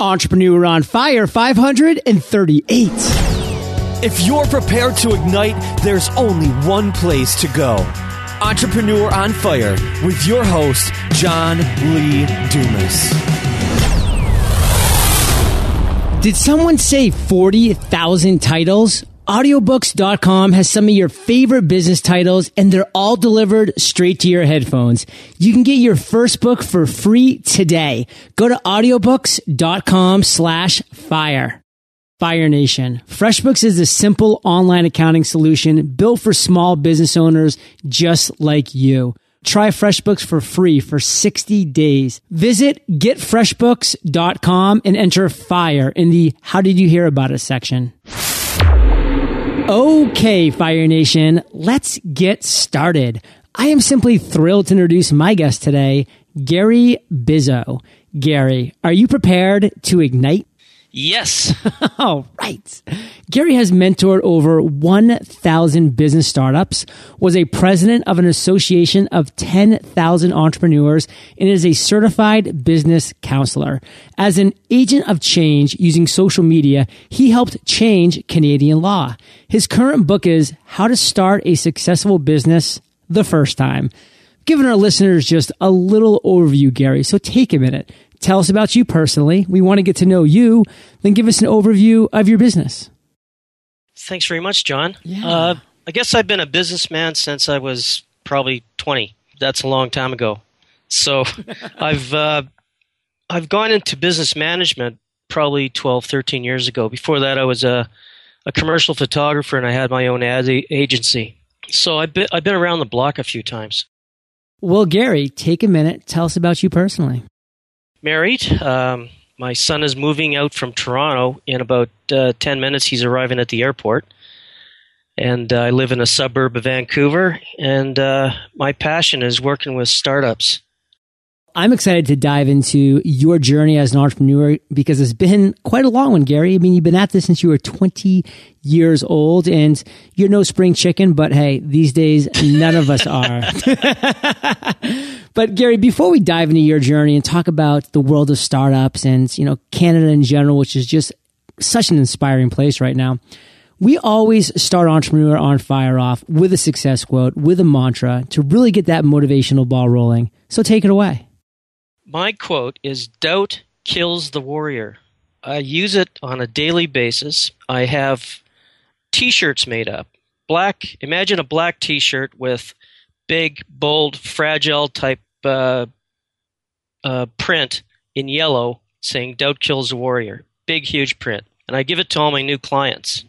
Entrepreneur on Fire 538. If you're prepared to ignite, there's only one place to go. Entrepreneur on Fire with your host, John Lee Dumas. Did someone say 40,000 titles? Audiobooks.com has some of your favorite business titles and they're all delivered straight to your headphones. You can get your first book for free today. Go to audiobooks.com slash fire. Fire Nation. FreshBooks is a simple online accounting solution built for small business owners just like you. Try FreshBooks for free for 60 days. Visit getfreshbooks.com and enter FIRE in the How Did You Hear About Us section. Okay, Fire Nation, let's get started. I am simply thrilled to introduce my guest today, Gary Bizzo. Gary, are you prepared to ignite? Yes. All right. Gary has mentored over 1,000 business startups, was a president of an association of 10,000 entrepreneurs, and is a certified business counselor. As an agent of change using social media, he helped change Canadian law. His current book is How to Start a Successful Business the First Time. Giving our listeners just a little overview, Gary. So take a minute Tell us about you personally. We want to get to know you. Then give us an overview of your business. Thanks very much, John. Yeah. Uh, I guess I've been a businessman since I was probably 20. That's a long time ago. So I've uh, I've gone into business management probably 12, 13 years ago. Before that, I was a, a commercial photographer and I had my own ad agency. So I've been, I've been around the block a few times. Well, Gary, take a minute. Tell us about you personally married. Um, my son is moving out from Toronto in about uh, 10 minutes. He's arriving at the airport. And uh, I live in a suburb of Vancouver. And uh, my passion is working with startups. I'm excited to dive into your journey as an entrepreneur because it's been quite a long one, Gary. I mean, you've been at this since you were 20 years old and you're no spring chicken, but hey, these days, none of us are. but Gary, before we dive into your journey and talk about the world of startups and, you know, Canada in general, which is just such an inspiring place right now, we always start Entrepreneur on Fire off with a success quote, with a mantra to really get that motivational ball rolling. So take it away. My quote is Doubt kills the warrior. I use it on a daily basis. I have t shirts made up. Black, imagine a black t shirt with big, bold, fragile type uh, uh, print in yellow saying Doubt kills the warrior. Big, huge print. And I give it to all my new clients.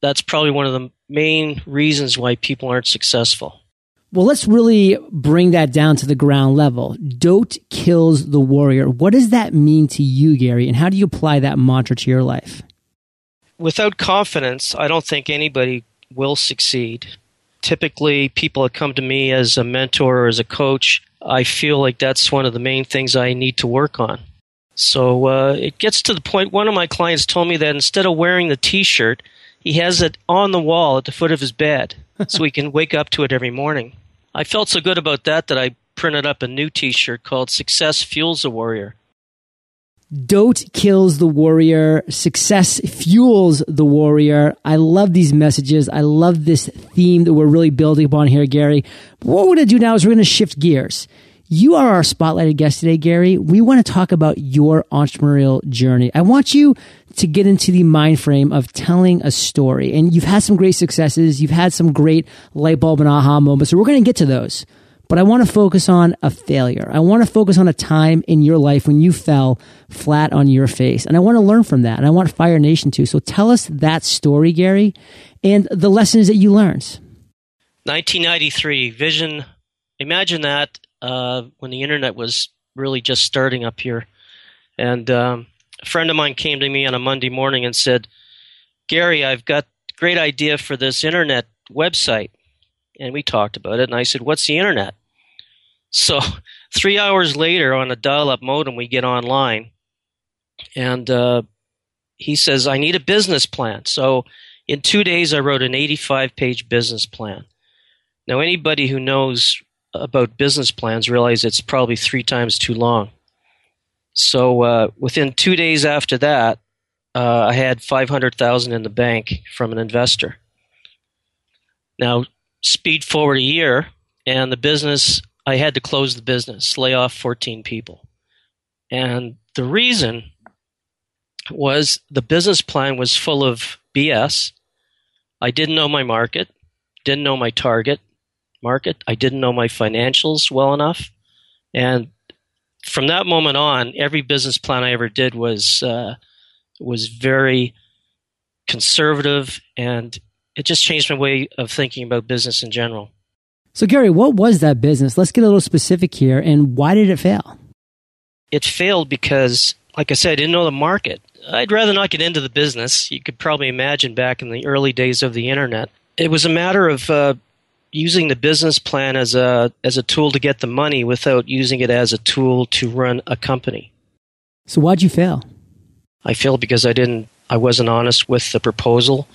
That's probably one of the main reasons why people aren't successful. Well, let's really bring that down to the ground level. Doubt kills the warrior. What does that mean to you, Gary? And how do you apply that mantra to your life? Without confidence, I don't think anybody will succeed. Typically, people that come to me as a mentor or as a coach, I feel like that's one of the main things I need to work on. So uh, it gets to the point. One of my clients told me that instead of wearing the t shirt, he has it on the wall at the foot of his bed so he can wake up to it every morning. I felt so good about that that I printed up a new t shirt called Success Fuels the Warrior. Doubt kills the warrior. Success fuels the warrior. I love these messages. I love this theme that we're really building upon here, Gary. What we're going to do now is we're going to shift gears. You are our spotlighted guest today, Gary. We want to talk about your entrepreneurial journey. I want you to get into the mind frame of telling a story. And you've had some great successes. You've had some great light bulb and aha moments. So we're going to get to those. But I want to focus on a failure. I want to focus on a time in your life when you fell flat on your face. And I want to learn from that. And I want Fire Nation to. So tell us that story, Gary, and the lessons that you learned. 1993, Vision. Imagine that uh, when the internet was really just starting up here. And um, a friend of mine came to me on a Monday morning and said, Gary, I've got a great idea for this internet website. And we talked about it. And I said, What's the internet? So three hours later on a dial up modem, we get online. And uh, he says, I need a business plan. So in two days, I wrote an 85 page business plan. Now, anybody who knows about business plans realize it's probably three times too long. So uh, within two days after that, uh, I had five hundred thousand in the bank from an investor. Now, speed forward a year, and the business I had to close the business, lay off fourteen people, and the reason was the business plan was full of BS. I didn't know my market, didn't know my target market, I didn't know my financials well enough, and from that moment on, every business plan I ever did was uh, was very conservative, and it just changed my way of thinking about business in general. So, Gary, what was that business? Let's get a little specific here, and why did it fail? It failed because, like I said, I didn't know the market. I'd rather not get into the business. You could probably imagine back in the early days of the internet. It was a matter of uh, using the business plan as a as a tool to get the money without using it as a tool to run a company. So why'd you fail? I failed because I didn't I wasn't honest with the proposal.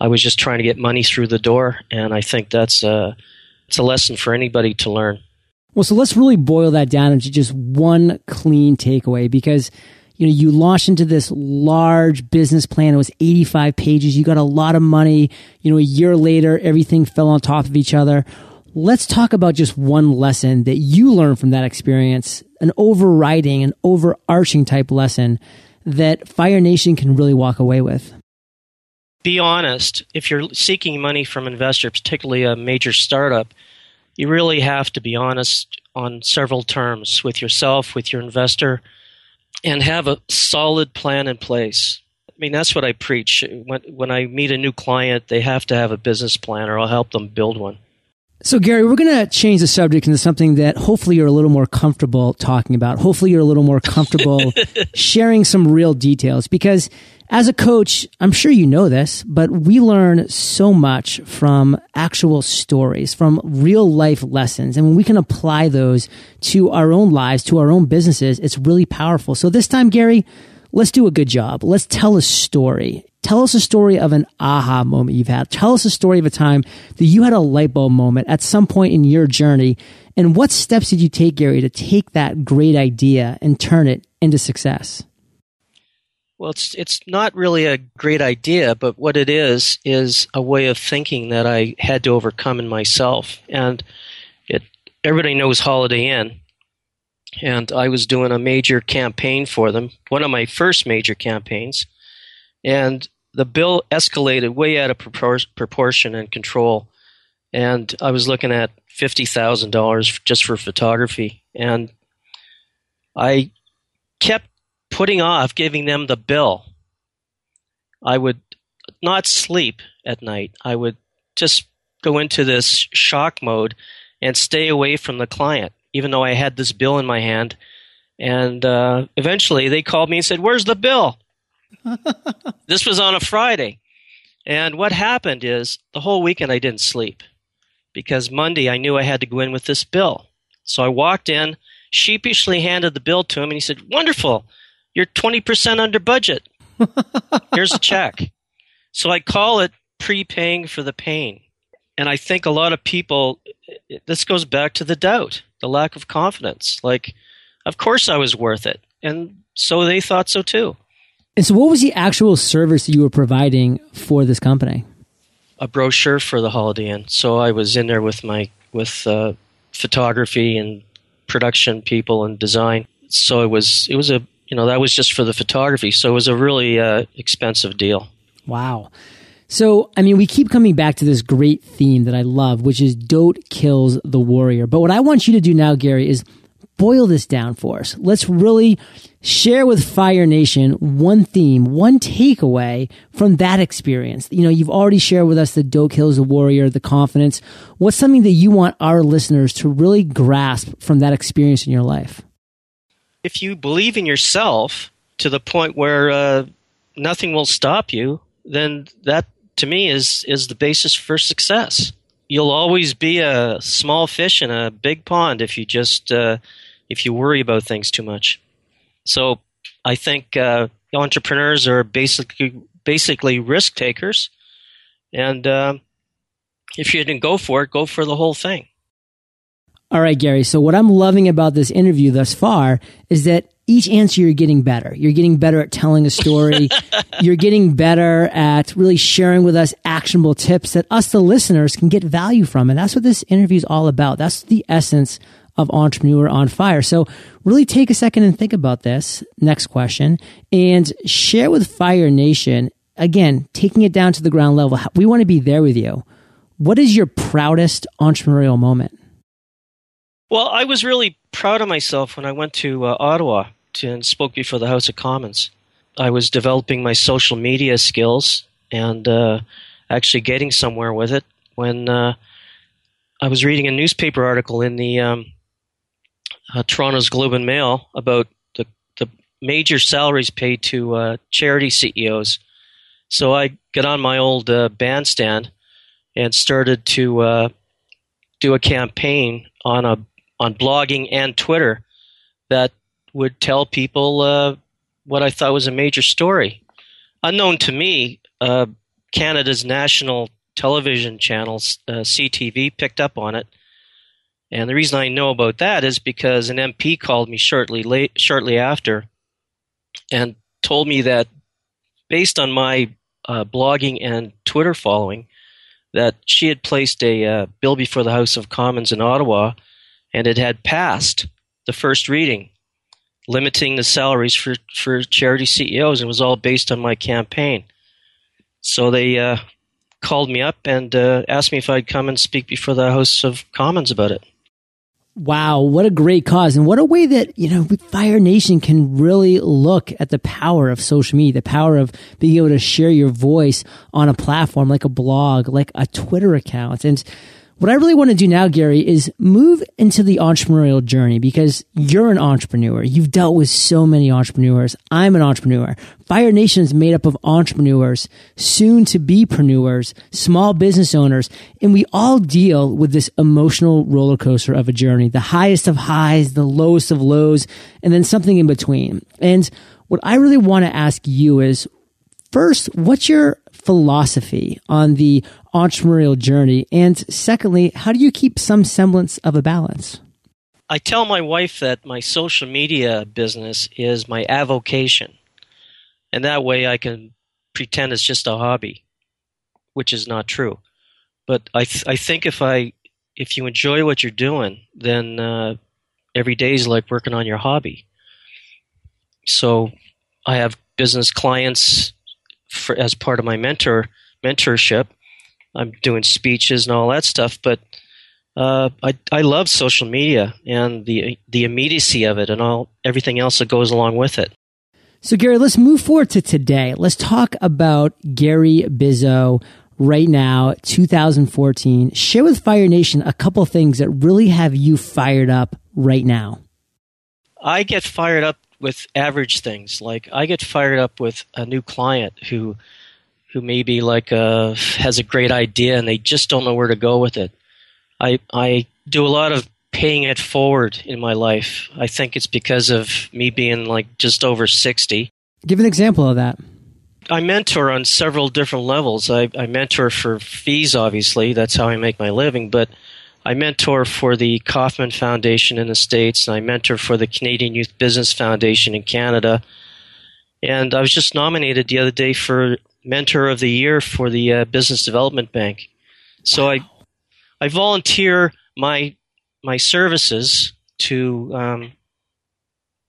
I was just trying to get money through the door and I think that's a it's a lesson for anybody to learn. Well, so let's really boil that down into just one clean takeaway because you know, you launched into this large business plan. It was 85 pages. You got a lot of money. You know, a year later, everything fell on top of each other. Let's talk about just one lesson that you learned from that experience, an overriding, an overarching type lesson that Fire Nation can really walk away with. Be honest. If you're seeking money from investors, particularly a major startup, you really have to be honest on several terms with yourself, with your investor, and have a solid plan in place. I mean, that's what I preach. When, when I meet a new client, they have to have a business plan, or I'll help them build one. So, Gary, we're going to change the subject into something that hopefully you're a little more comfortable talking about. Hopefully, you're a little more comfortable sharing some real details because as a coach, I'm sure you know this, but we learn so much from actual stories, from real life lessons. And when we can apply those to our own lives, to our own businesses, it's really powerful. So this time, Gary, let's do a good job. Let's tell a story. Tell us a story of an aha moment you've had. Tell us a story of a time that you had a light bulb moment at some point in your journey. And what steps did you take, Gary, to take that great idea and turn it into success? Well, it's it's not really a great idea, but what it is is a way of thinking that I had to overcome in myself. And it everybody knows Holiday Inn, and I was doing a major campaign for them, one of my first major campaigns, and the bill escalated way out of propor- proportion and control. And I was looking at fifty thousand dollars just for photography, and I kept putting off giving them the bill. I would not sleep at night. I would just go into this shock mode and stay away from the client, even though I had this bill in my hand. And uh, eventually they called me and said, Where's the bill? this was on a Friday. And what happened is the whole weekend I didn't sleep because Monday I knew I had to go in with this bill. So I walked in, sheepishly handed the bill to him, and he said, Wonderful. You're 20% under budget. Here's a check. So I call it prepaying for the pain. And I think a lot of people, this goes back to the doubt, the lack of confidence. Like, of course I was worth it. And so they thought so too. And so, what was the actual service that you were providing for this company? A brochure for the Holiday Inn. So I was in there with my with uh, photography and production people and design. So it was it was a you know that was just for the photography. So it was a really uh, expensive deal. Wow. So i mean we keep coming back to this great theme that i love which is dote kills the warrior. But what i want you to do now gary is boil this down for us. Let's really share with fire nation one theme one takeaway from that experience. You know you've already shared with us the dote kills the warrior the confidence. What's something that you want our listeners to really grasp from that experience in your life if you believe in yourself to the point where uh, nothing will stop you, then that to me is is the basis for success. You'll always be a small fish in a big pond if you just uh, if you worry about things too much. So I think uh, entrepreneurs are basically basically risk takers, and uh, if you didn't go for it, go for the whole thing. All right, Gary. So what I'm loving about this interview thus far is that each answer you're getting better. You're getting better at telling a story. you're getting better at really sharing with us actionable tips that us, the listeners, can get value from. And that's what this interview is all about. That's the essence of Entrepreneur on Fire. So really take a second and think about this next question and share with Fire Nation. Again, taking it down to the ground level. We want to be there with you. What is your proudest entrepreneurial moment? Well, I was really proud of myself when I went to uh, Ottawa to, and spoke before the House of Commons. I was developing my social media skills and uh, actually getting somewhere with it when uh, I was reading a newspaper article in the um, uh, Toronto's Globe and Mail about the, the major salaries paid to uh, charity CEOs. So I got on my old uh, bandstand and started to do a campaign on a on blogging and Twitter that would tell people uh, what I thought was a major story. Unknown to me, uh, Canada's national television channels, uh, CTV, picked up on it. And the reason I know about that is because an MP called me shortly late, shortly after, and told me that based on my uh, blogging and Twitter following, that she had placed a uh, bill before the House of Commons in Ottawa and it had passed the first reading, limiting the salaries for, for charity CEOs, and it was all based on my campaign. So they uh, called me up and uh, asked me if I'd come and speak before the House of Commons about it. Wow, what a great cause. And what a way that, you know, Fire Nation can really look at the power of social media, the power of being able to share your voice on a platform like a blog, like a Twitter account. And what I really want to do now, Gary, is move into the entrepreneurial journey because you're an entrepreneur. You've dealt with so many entrepreneurs. I'm an entrepreneur. Fire Nation is made up of entrepreneurs, soon to be preneurs, small business owners, and we all deal with this emotional roller coaster of a journey, the highest of highs, the lowest of lows, and then something in between. And what I really want to ask you is first, what's your philosophy on the entrepreneurial journey? And secondly, how do you keep some semblance of a balance? I tell my wife that my social media business is my avocation. And that way I can pretend it's just a hobby, which is not true. But I, th- I think if I if you enjoy what you're doing, then uh, every day is like working on your hobby. So I have business clients for, as part of my mentor mentorship. I'm doing speeches and all that stuff, but uh, I I love social media and the the immediacy of it and all everything else that goes along with it. So Gary, let's move forward to today. Let's talk about Gary Bizzo right now, 2014. Share with Fire Nation a couple things that really have you fired up right now. I get fired up with average things. Like I get fired up with a new client who who maybe like uh, has a great idea and they just don't know where to go with it. I I do a lot of paying it forward in my life. I think it's because of me being like just over sixty. Give an example of that. I mentor on several different levels. I, I mentor for fees, obviously. That's how I make my living. But I mentor for the Kauffman Foundation in the States, and I mentor for the Canadian Youth Business Foundation in Canada. And I was just nominated the other day for Mentor of the Year for the uh, Business Development Bank. So wow. I, I volunteer my my services to um,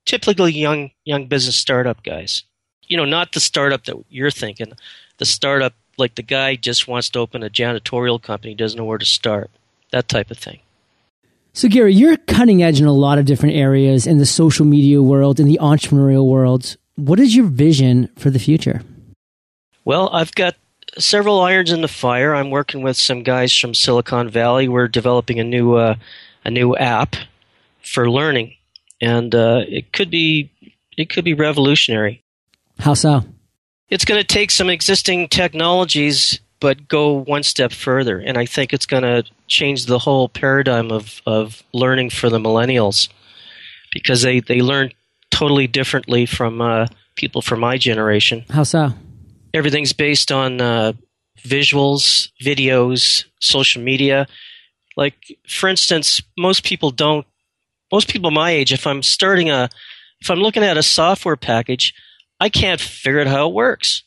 typically young young business startup guys. You know, not the startup that you're thinking. The startup like the guy just wants to open a janitorial company, doesn't know where to start that type of thing. So, Gary, you're cutting edge in a lot of different areas in the social media world, in the entrepreneurial world. What is your vision for the future? Well, I've got several irons in the fire. I'm working with some guys from Silicon Valley. We're developing a new uh, a new app for learning, and uh, it could be it could be revolutionary. How so? It's going to take some existing technologies but go one step further. And I think it's going to change the whole paradigm of, of learning for the millennials because they, they learn totally differently from uh, people from my generation. How so? Everything's based on uh, visuals, videos, social media. Like, for instance, most people don't, most people my age, if I'm starting a, if I'm looking at a software package, I can't figure out how it works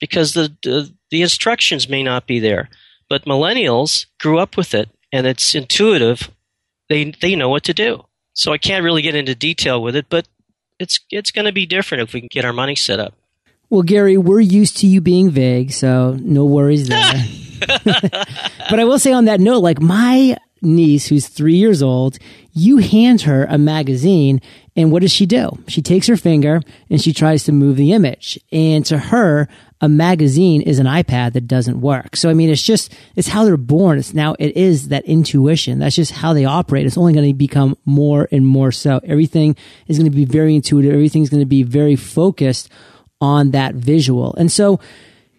because the, the, the instructions may not be there. But millennials grew up with it and it's intuitive. They they know what to do. So I can't really get into detail with it, but it's it's going to be different if we can get our money set up. Well, Gary, we're used to you being vague, so no worries there. but I will say on that note, like my niece, who's three years old, you hand her a magazine, and what does she do? She takes her finger and she tries to move the image. And to her, a magazine is an iPad that doesn't work. So, I mean, it's just, it's how they're born. It's now, it is that intuition. That's just how they operate. It's only going to become more and more so. Everything is going to be very intuitive. Everything's going to be very focused on that visual. And so,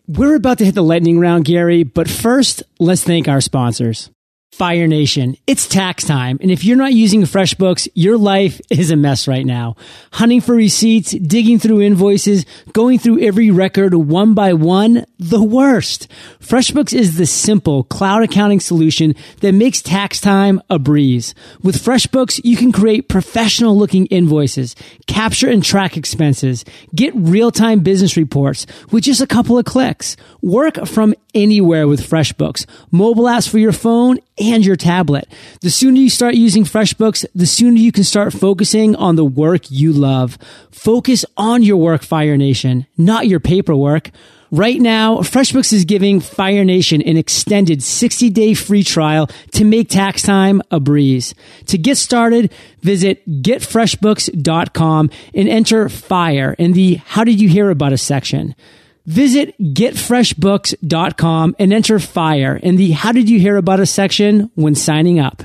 we're about to hit the lightning round, Gary, but first, let's thank our sponsors. Fire Nation, it's tax time. And if you're not using FreshBooks, your life is a mess right now. Hunting for receipts, digging through invoices, going through every record one by one, the worst. FreshBooks is the simple cloud accounting solution that makes tax time a breeze. With FreshBooks, you can create professional looking invoices, capture and track expenses, get real time business reports with just a couple of clicks. Work from anywhere with FreshBooks, mobile apps for your phone and your tablet. The sooner you start using FreshBooks, the sooner you can start focusing on the work you love. Focus on your work, Fire Nation, not your paperwork. Right now, FreshBooks is giving Fire Nation an extended 60 day free trial to make tax time a breeze. To get started, visit getfreshbooks.com and enter FIRE in the How Did You Hear About Us section. Visit getfreshbooks.com and enter FIRE in the How Did You Hear About Us section when signing up.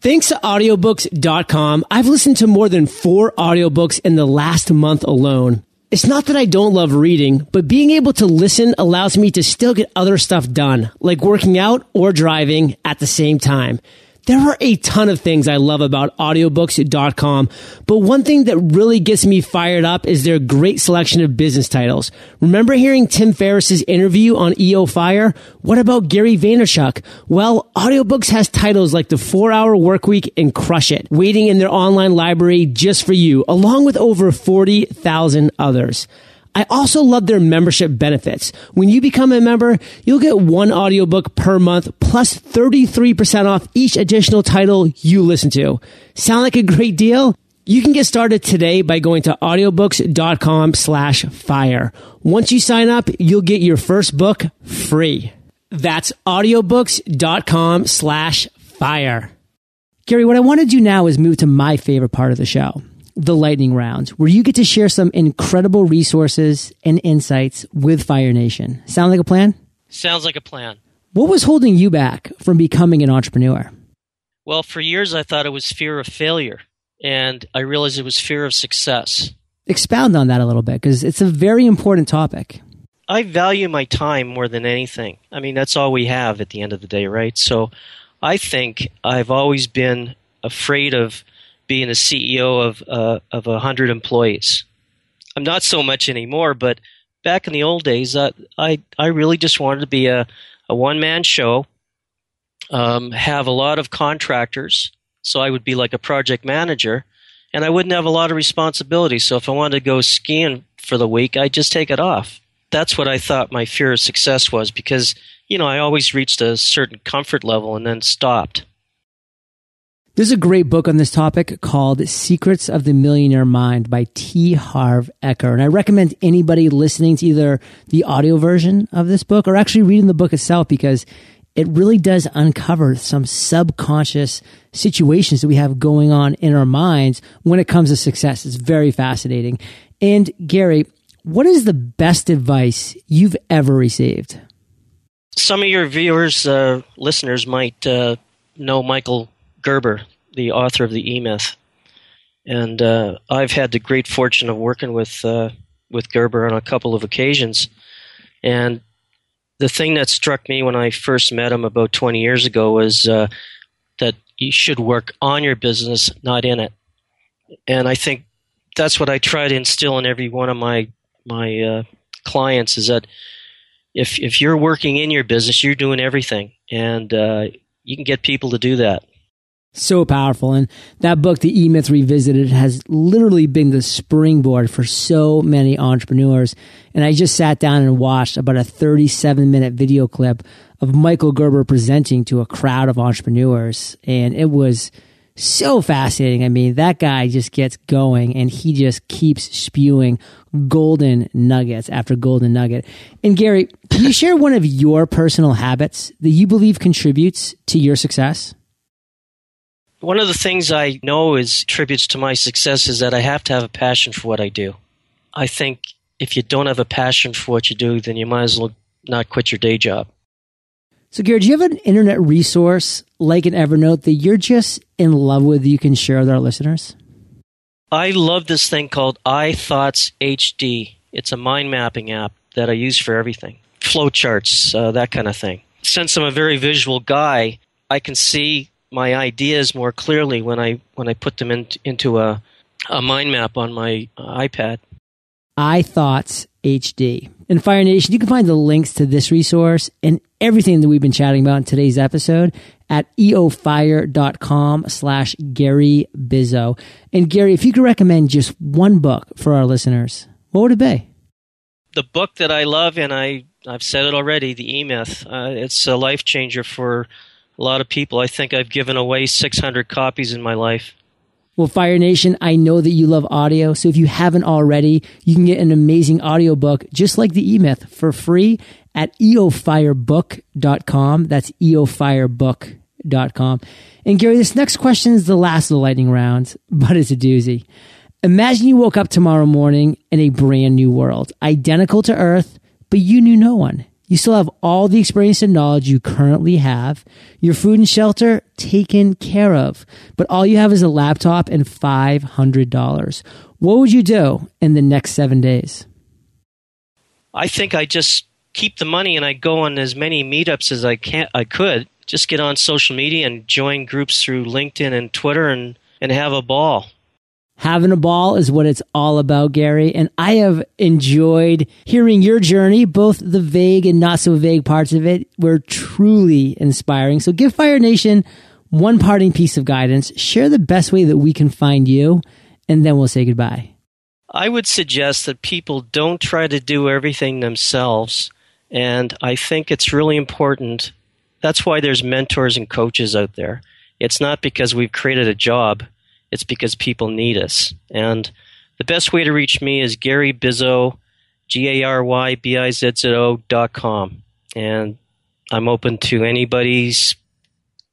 Thanks to audiobooks.com, I've listened to more than four audiobooks in the last month alone. It's not that I don't love reading, but being able to listen allows me to still get other stuff done, like working out or driving at the same time. There are a ton of things I love about audiobooks.com, but one thing that really gets me fired up is their great selection of business titles. Remember hearing Tim Ferriss's interview on EO Fire? What about Gary Vaynerchuk? Well, audiobooks has titles like The 4 Hour Workweek and Crush It, waiting in their online library just for you, along with over 40,000 others. I also love their membership benefits. When you become a member, you'll get one audiobook per month plus 33% off each additional title you listen to. Sound like a great deal? You can get started today by going to audiobooks.com slash fire. Once you sign up, you'll get your first book free. That's audiobooks.com slash fire. Gary, what I want to do now is move to my favorite part of the show the lightning round, where you get to share some incredible resources and insights with Fire Nation. Sound like a plan? Sounds like a plan. What was holding you back from becoming an entrepreneur? Well, for years I thought it was fear of failure, and I realized it was fear of success. Expound on that a little bit because it's a very important topic. I value my time more than anything. I mean, that's all we have at the end of the day, right? So I think I've always been afraid of being a CEO of uh, of a hundred employees. I'm not so much anymore, but back in the old days, uh, I I really just wanted to be a, a one man show, um, have a lot of contractors, so I would be like a project manager, and I wouldn't have a lot of responsibility. So if I wanted to go skiing for the week, I'd just take it off. That's what I thought my fear of success was because you know I always reached a certain comfort level and then stopped. There's a great book on this topic called Secrets of the Millionaire Mind by T. Harv Eker. And I recommend anybody listening to either the audio version of this book or actually reading the book itself because it really does uncover some subconscious situations that we have going on in our minds when it comes to success. It's very fascinating. And Gary, what is the best advice you've ever received? Some of your viewers, uh, listeners might uh, know Michael Gerber, the author of the E Myth, and uh, I've had the great fortune of working with uh, with Gerber on a couple of occasions. And the thing that struck me when I first met him about 20 years ago was uh, that you should work on your business, not in it. And I think that's what I try to instill in every one of my my uh, clients is that if if you're working in your business, you're doing everything, and uh, you can get people to do that. So powerful. And that book, The E Myth Revisited, has literally been the springboard for so many entrepreneurs. And I just sat down and watched about a 37 minute video clip of Michael Gerber presenting to a crowd of entrepreneurs. And it was so fascinating. I mean, that guy just gets going and he just keeps spewing golden nuggets after golden nugget. And Gary, can you share one of your personal habits that you believe contributes to your success? One of the things I know is tributes to my success is that I have to have a passion for what I do. I think if you don't have a passion for what you do, then you might as well not quit your day job. So, Gary, do you have an internet resource like an Evernote that you're just in love with you can share with our listeners? I love this thing called iThoughts HD. It's a mind mapping app that I use for everything flowcharts, uh, that kind of thing. Since I'm a very visual guy, I can see my ideas more clearly when I when I put them in, into a a mind map on my uh, iPad. iThoughts HD. In Fire Nation, you can find the links to this resource and everything that we've been chatting about in today's episode at eofire.com slash Gary Bizzo. And Gary, if you could recommend just one book for our listeners, what would it be? The book that I love, and I, I've said it already, The E Myth. Uh, it's a life changer for a lot of people. I think I've given away 600 copies in my life. Well, Fire Nation, I know that you love audio. So if you haven't already, you can get an amazing audiobook just like the E Myth for free at eofirebook.com. That's eofirebook.com. And Gary, this next question is the last of the lightning round, but it's a doozy. Imagine you woke up tomorrow morning in a brand new world, identical to Earth, but you knew no one. You still have all the experience and knowledge you currently have, your food and shelter taken care of, but all you have is a laptop and $500. What would you do in the next seven days? I think I just keep the money and I go on as many meetups as I can I could. Just get on social media and join groups through LinkedIn and Twitter and, and have a ball. Having a ball is what it's all about, Gary. And I have enjoyed hearing your journey, both the vague and not so vague parts of it were truly inspiring. So give Fire Nation one parting piece of guidance. Share the best way that we can find you, and then we'll say goodbye. I would suggest that people don't try to do everything themselves. And I think it's really important. That's why there's mentors and coaches out there. It's not because we've created a job it's because people need us. And the best way to reach me is Gary Bizzo, G A R Y B I Z Z O dot com. And I'm open to anybody's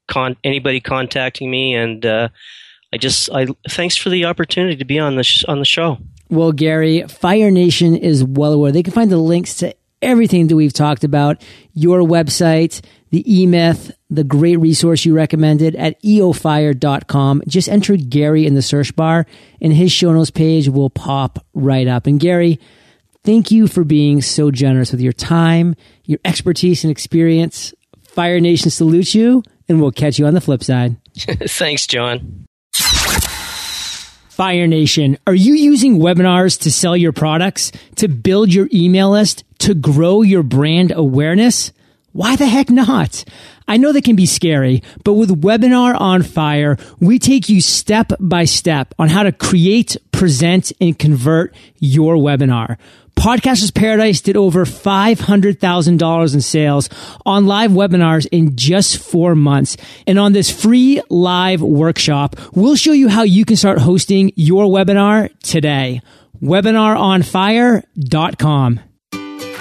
con- anybody contacting me. And uh, I just I thanks for the opportunity to be on the sh- on the show. Well, Gary, Fire Nation is well aware. They can find the links to everything that we've talked about, your website, the eMyth, the great resource you recommended at eofire.com. Just enter Gary in the search bar and his show notes page will pop right up. And Gary, thank you for being so generous with your time, your expertise and experience. Fire Nation salutes you and we'll catch you on the flip side. Thanks, John. Fire Nation, are you using webinars to sell your products, to build your email list, to grow your brand awareness? Why the heck not? I know that can be scary, but with Webinar on Fire, we take you step by step on how to create, present, and convert your webinar. Podcasters Paradise did over $500,000 in sales on live webinars in just four months. And on this free live workshop, we'll show you how you can start hosting your webinar today. Webinaronfire.com.